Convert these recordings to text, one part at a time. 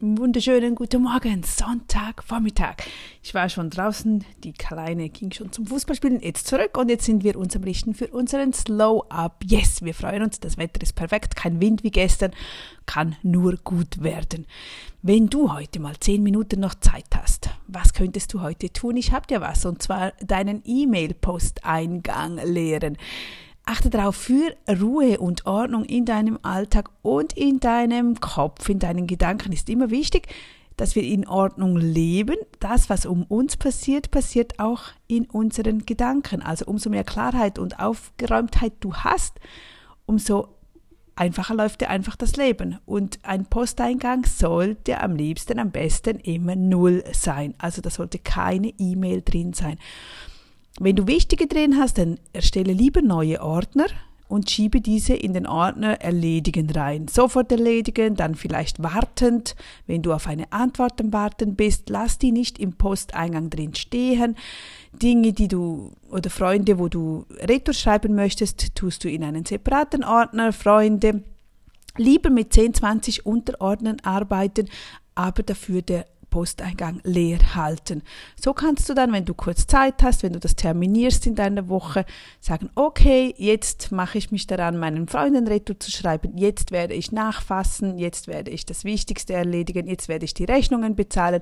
wunderschönen guten Morgen, Sonntag, Vormittag. Ich war schon draußen, die Kleine ging schon zum Fußballspielen, jetzt zurück und jetzt sind wir uns am Richten für unseren Slow-Up. Yes, wir freuen uns, das Wetter ist perfekt, kein Wind wie gestern, kann nur gut werden. Wenn du heute mal zehn Minuten noch Zeit hast, was könntest du heute tun? Ich hab dir was, und zwar deinen E-Mail-Posteingang leeren. Achte darauf für Ruhe und Ordnung in deinem Alltag und in deinem Kopf, in deinen Gedanken ist immer wichtig, dass wir in Ordnung leben. Das, was um uns passiert, passiert auch in unseren Gedanken. Also umso mehr Klarheit und Aufgeräumtheit du hast, umso einfacher läuft dir einfach das Leben. Und ein Posteingang sollte am liebsten, am besten immer null sein. Also da sollte keine E-Mail drin sein. Wenn du wichtige drin hast, dann erstelle lieber neue Ordner und schiebe diese in den Ordner Erledigen rein. Sofort erledigen, dann vielleicht wartend. Wenn du auf eine Antwort am Warten bist, lass die nicht im Posteingang drin stehen. Dinge, die du oder Freunde, wo du Retour schreiben möchtest, tust du in einen separaten Ordner. Freunde, lieber mit 10, 20 Unterordnern arbeiten, aber dafür der Posteingang leer halten. So kannst du dann, wenn du kurz Zeit hast, wenn du das terminierst in deiner Woche, sagen, okay, jetzt mache ich mich daran, meinen Freunden Retour zu schreiben, jetzt werde ich nachfassen, jetzt werde ich das Wichtigste erledigen, jetzt werde ich die Rechnungen bezahlen,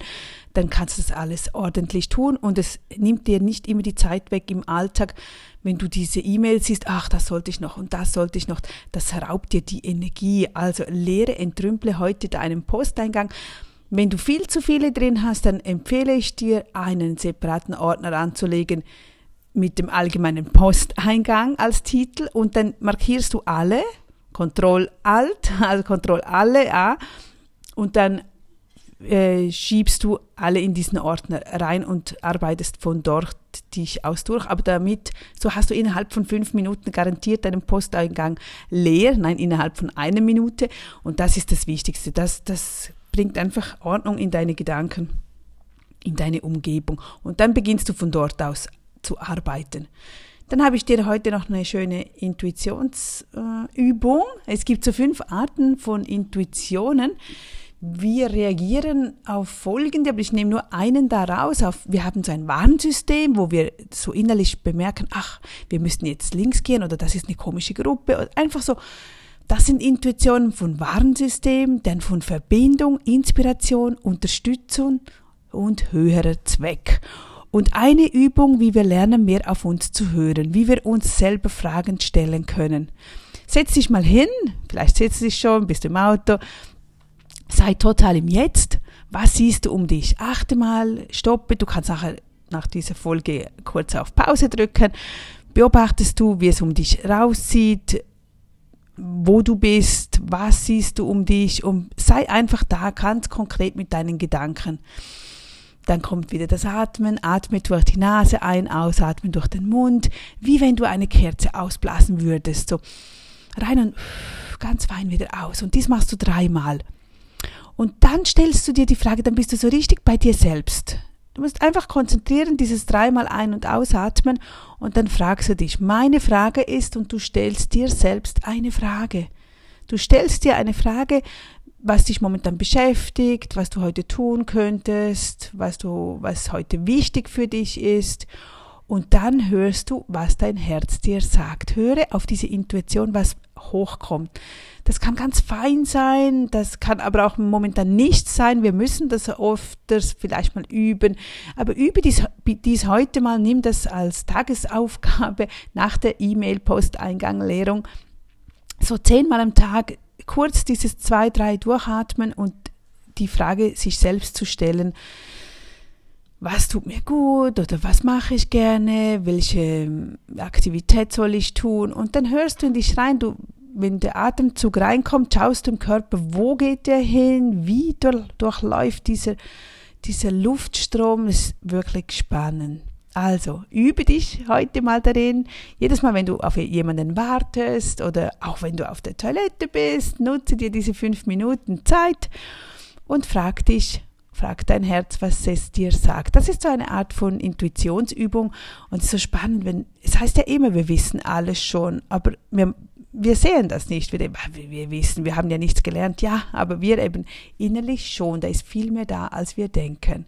dann kannst du das alles ordentlich tun. Und es nimmt dir nicht immer die Zeit weg im Alltag, wenn du diese E-Mail siehst, ach, das sollte ich noch und das sollte ich noch, das raubt dir die Energie. Also leere, entrümple heute deinen Posteingang wenn du viel zu viele drin hast, dann empfehle ich dir, einen separaten Ordner anzulegen mit dem allgemeinen Posteingang als Titel und dann markierst du alle, Ctrl Alt, also Ctrl alle A und dann äh, schiebst du alle in diesen Ordner rein und arbeitest von dort dich aus durch. Aber damit, so hast du innerhalb von fünf Minuten garantiert deinen Posteingang leer, nein, innerhalb von einer Minute. Und das ist das Wichtigste. Das, das bringt einfach Ordnung in deine Gedanken, in deine Umgebung. Und dann beginnst du von dort aus zu arbeiten. Dann habe ich dir heute noch eine schöne Intuitionsübung. es gibt so fünf Arten von Intuitionen. Wir reagieren auf folgende, aber ich nehme nur einen daraus. Auf, wir haben so ein Warnsystem, wo wir so innerlich bemerken, ach, wir müssten jetzt links gehen oder das ist eine komische Gruppe. Einfach so das sind Intuitionen von Warnsystem, dann von Verbindung, Inspiration, Unterstützung und höherer Zweck. Und eine Übung, wie wir lernen, mehr auf uns zu hören, wie wir uns selber Fragen stellen können. Setz dich mal hin, vielleicht setzt dich schon, bist im Auto, sei total im Jetzt. Was siehst du um dich? Achte mal, stoppe, du kannst nachher nach dieser Folge kurz auf Pause drücken. Beobachtest du, wie es um dich raussieht, wo du bist, was siehst du um dich und sei einfach da ganz konkret mit deinen Gedanken. Dann kommt wieder das Atmen, atme durch die Nase ein, ausatmen durch den Mund, wie wenn du eine Kerze ausblasen würdest. So rein und ganz fein wieder aus. Und dies machst du dreimal. Und dann stellst du dir die Frage, dann bist du so richtig bei dir selbst. Du musst einfach konzentrieren, dieses dreimal ein- und ausatmen und dann fragst du dich. Meine Frage ist, und du stellst dir selbst eine Frage. Du stellst dir eine Frage, was dich momentan beschäftigt, was du heute tun könntest, was du, was heute wichtig für dich ist. Und dann hörst du, was dein Herz dir sagt. Höre auf diese Intuition, was hochkommt. Das kann ganz fein sein, das kann aber auch momentan nicht sein. Wir müssen das oft vielleicht mal üben. Aber übe dies, dies heute mal, nimm das als Tagesaufgabe nach der E-Mail-Posteingang-Lehrung. So zehnmal am Tag kurz dieses zwei, drei durchatmen und die Frage sich selbst zu stellen, was tut mir gut oder was mache ich gerne, welche Aktivität soll ich tun und dann hörst du in dich rein, du wenn der Atemzug reinkommt, schaust du im Körper, wo geht der hin, wie durchläuft dieser, dieser Luftstrom, ist wirklich spannend. Also, übe dich heute mal darin. Jedes Mal, wenn du auf jemanden wartest oder auch wenn du auf der Toilette bist, nutze dir diese fünf Minuten Zeit und frag dich, frag dein Herz, was es dir sagt. Das ist so eine Art von Intuitionsübung und es ist so spannend, wenn, es heißt ja immer, wir wissen alles schon, aber wir wir sehen das nicht. Wir, wir wissen, wir haben ja nichts gelernt, ja, aber wir eben innerlich schon, da ist viel mehr da, als wir denken.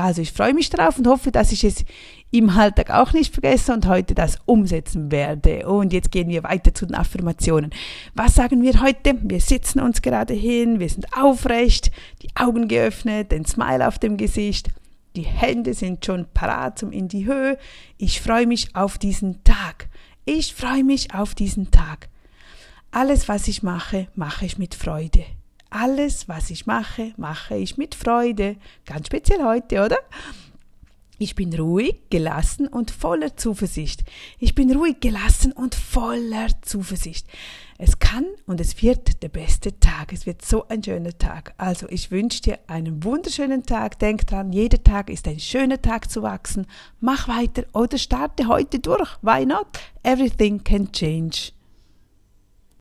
Also ich freue mich darauf und hoffe, dass ich es im Alltag auch nicht vergesse und heute das umsetzen werde. Und jetzt gehen wir weiter zu den Affirmationen. Was sagen wir heute? Wir sitzen uns gerade hin, wir sind aufrecht, die Augen geöffnet, den Smile auf dem Gesicht. Die Hände sind schon parat zum in die Höhe. Ich freue mich auf diesen Tag. Ich freue mich auf diesen Tag. Alles, was ich mache, mache ich mit Freude. Alles, was ich mache, mache ich mit Freude. Ganz speziell heute, oder? Ich bin ruhig, gelassen und voller Zuversicht. Ich bin ruhig, gelassen und voller Zuversicht. Es kann und es wird der beste Tag. Es wird so ein schöner Tag. Also ich wünsche dir einen wunderschönen Tag. Denk dran, jeder Tag ist ein schöner Tag zu wachsen. Mach weiter oder starte heute durch. Why not? Everything can change.